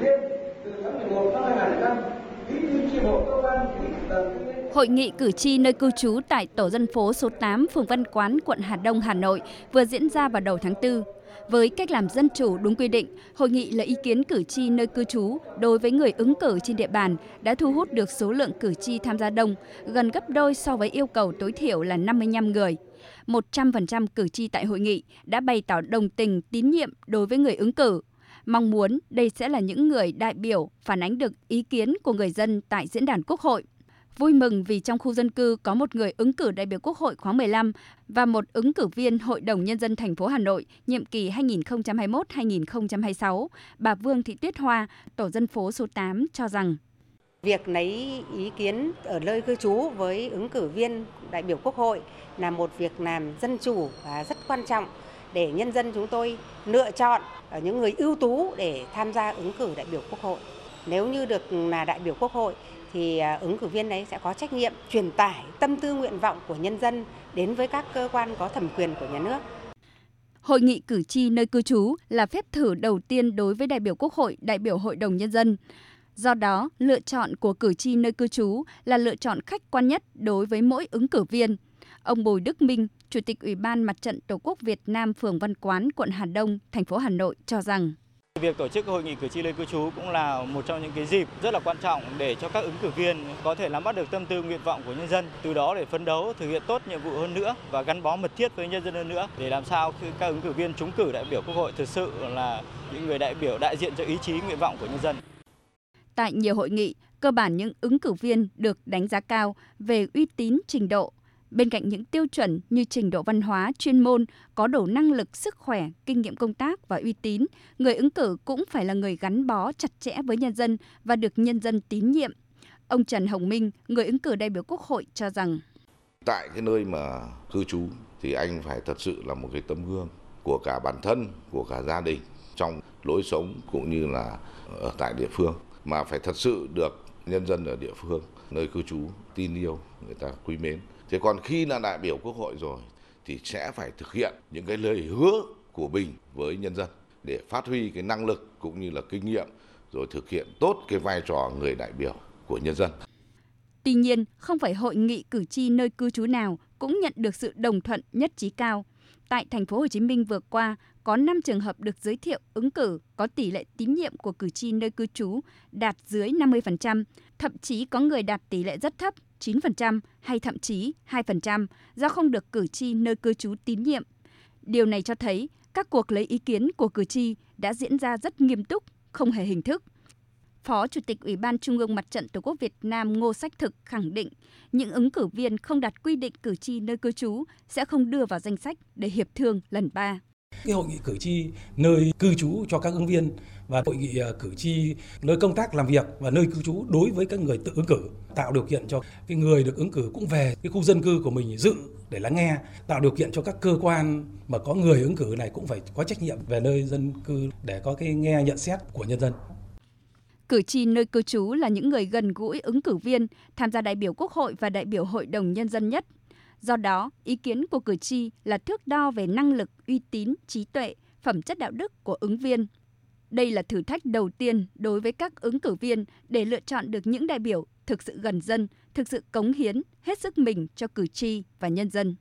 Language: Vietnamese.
từ tháng 11 năm 2005 bí thư chi bộ cơ quan Hội nghị cử tri nơi cư trú tại tổ dân phố số 8 phường Văn Quán, quận Hà Đông, Hà Nội vừa diễn ra vào đầu tháng 4. Với cách làm dân chủ đúng quy định, hội nghị lấy ý kiến cử tri nơi cư trú đối với người ứng cử trên địa bàn đã thu hút được số lượng cử tri tham gia đông, gần gấp đôi so với yêu cầu tối thiểu là 55 người. 100% cử tri tại hội nghị đã bày tỏ đồng tình tín nhiệm đối với người ứng cử. Mong muốn đây sẽ là những người đại biểu phản ánh được ý kiến của người dân tại diễn đàn Quốc hội. Vui mừng vì trong khu dân cư có một người ứng cử đại biểu Quốc hội khóa 15 và một ứng cử viên Hội đồng Nhân dân thành phố Hà Nội nhiệm kỳ 2021-2026, bà Vương Thị Tuyết Hoa, tổ dân phố số 8 cho rằng Việc lấy ý kiến ở nơi cư trú với ứng cử viên đại biểu Quốc hội là một việc làm dân chủ và rất quan trọng để nhân dân chúng tôi lựa chọn ờ, những người ưu tú để tham gia ứng cử đại biểu Quốc hội. Nếu như được ừ, là đại biểu Quốc hội thì ờ, ứng cử viên đấy sẽ có trách nhiệm truyền tải tâm tư nguyện vọng của nhân dân đến với các cơ quan có thẩm quyền của nhà nước. Hội nghị cử tri nơi cư trú là phép thử đầu tiên đối với đại biểu Quốc hội, đại biểu Hội đồng Nhân dân. Do đó, lựa chọn của cử tri nơi cư trú là lựa chọn khách quan nhất đối với mỗi ứng cử viên. Ông Bùi Đức Minh, Chủ tịch Ủy ban Mặt trận Tổ quốc Việt Nam phường Văn Quán, quận Hà Đông, thành phố Hà Nội cho rằng Việc tổ chức hội nghị cử tri nơi cư trú cũng là một trong những cái dịp rất là quan trọng để cho các ứng cử viên có thể nắm bắt được tâm tư nguyện vọng của nhân dân, từ đó để phấn đấu thực hiện tốt nhiệm vụ hơn nữa và gắn bó mật thiết với nhân dân hơn nữa để làm sao khi các ứng cử viên trúng cử đại biểu Quốc hội thực sự là những người đại biểu đại diện cho ý chí nguyện vọng của nhân dân. Tại nhiều hội nghị, cơ bản những ứng cử viên được đánh giá cao về uy tín, trình độ, Bên cạnh những tiêu chuẩn như trình độ văn hóa, chuyên môn, có đủ năng lực, sức khỏe, kinh nghiệm công tác và uy tín, người ứng cử cũng phải là người gắn bó chặt chẽ với nhân dân và được nhân dân tín nhiệm. Ông Trần Hồng Minh, người ứng cử đại biểu Quốc hội cho rằng tại cái nơi mà cư trú thì anh phải thật sự là một cái tấm gương của cả bản thân, của cả gia đình trong lối sống cũng như là ở tại địa phương mà phải thật sự được nhân dân ở địa phương nơi cư trú tin yêu người ta quý mến thế còn khi là đại biểu quốc hội rồi thì sẽ phải thực hiện những cái lời hứa của mình với nhân dân để phát huy cái năng lực cũng như là kinh nghiệm rồi thực hiện tốt cái vai trò người đại biểu của nhân dân. Tuy nhiên, không phải hội nghị cử tri nơi cư trú nào cũng nhận được sự đồng thuận nhất trí cao. Tại thành phố Hồ Chí Minh vừa qua, có 5 trường hợp được giới thiệu ứng cử có tỷ lệ tín nhiệm của cử tri nơi cư trú đạt dưới 50%, thậm chí có người đạt tỷ lệ rất thấp 9% hay thậm chí 2% do không được cử tri nơi cư trú tín nhiệm. Điều này cho thấy các cuộc lấy ý kiến của cử tri đã diễn ra rất nghiêm túc, không hề hình thức. Phó Chủ tịch Ủy ban Trung ương Mặt trận Tổ quốc Việt Nam Ngô Sách Thực khẳng định những ứng cử viên không đạt quy định cử tri nơi cư trú sẽ không đưa vào danh sách để hiệp thương lần ba. Cái hội nghị cử tri nơi cư trú cho các ứng viên và hội nghị ờ, cử tri nơi công tác làm việc và nơi cư trú đối với các người tự ứng cử tạo điều kiện cho cái người được ứng cử cũng về cái khu dân cư của mình dự để lắng nghe tạo điều kiện cho các cơ quan mà có người ứng cử này cũng phải có trách nhiệm về nơi dân cư để có cái nghe nhận xét của nhân dân Cử tri nơi cư trú là những người gần gũi ứng cử viên, tham gia đại biểu Quốc hội và đại biểu Hội đồng Nhân dân nhất. Do đó, ý kiến của cử tri là thước đo về năng lực, uy tín, trí tuệ, phẩm chất đạo đức của ứng viên. Đây là thử thách đầu tiên đối với các ứng cử viên để lựa chọn được những đại biểu thực sự gần dân, thực sự cống hiến hết sức mình cho cử tri và nhân dân.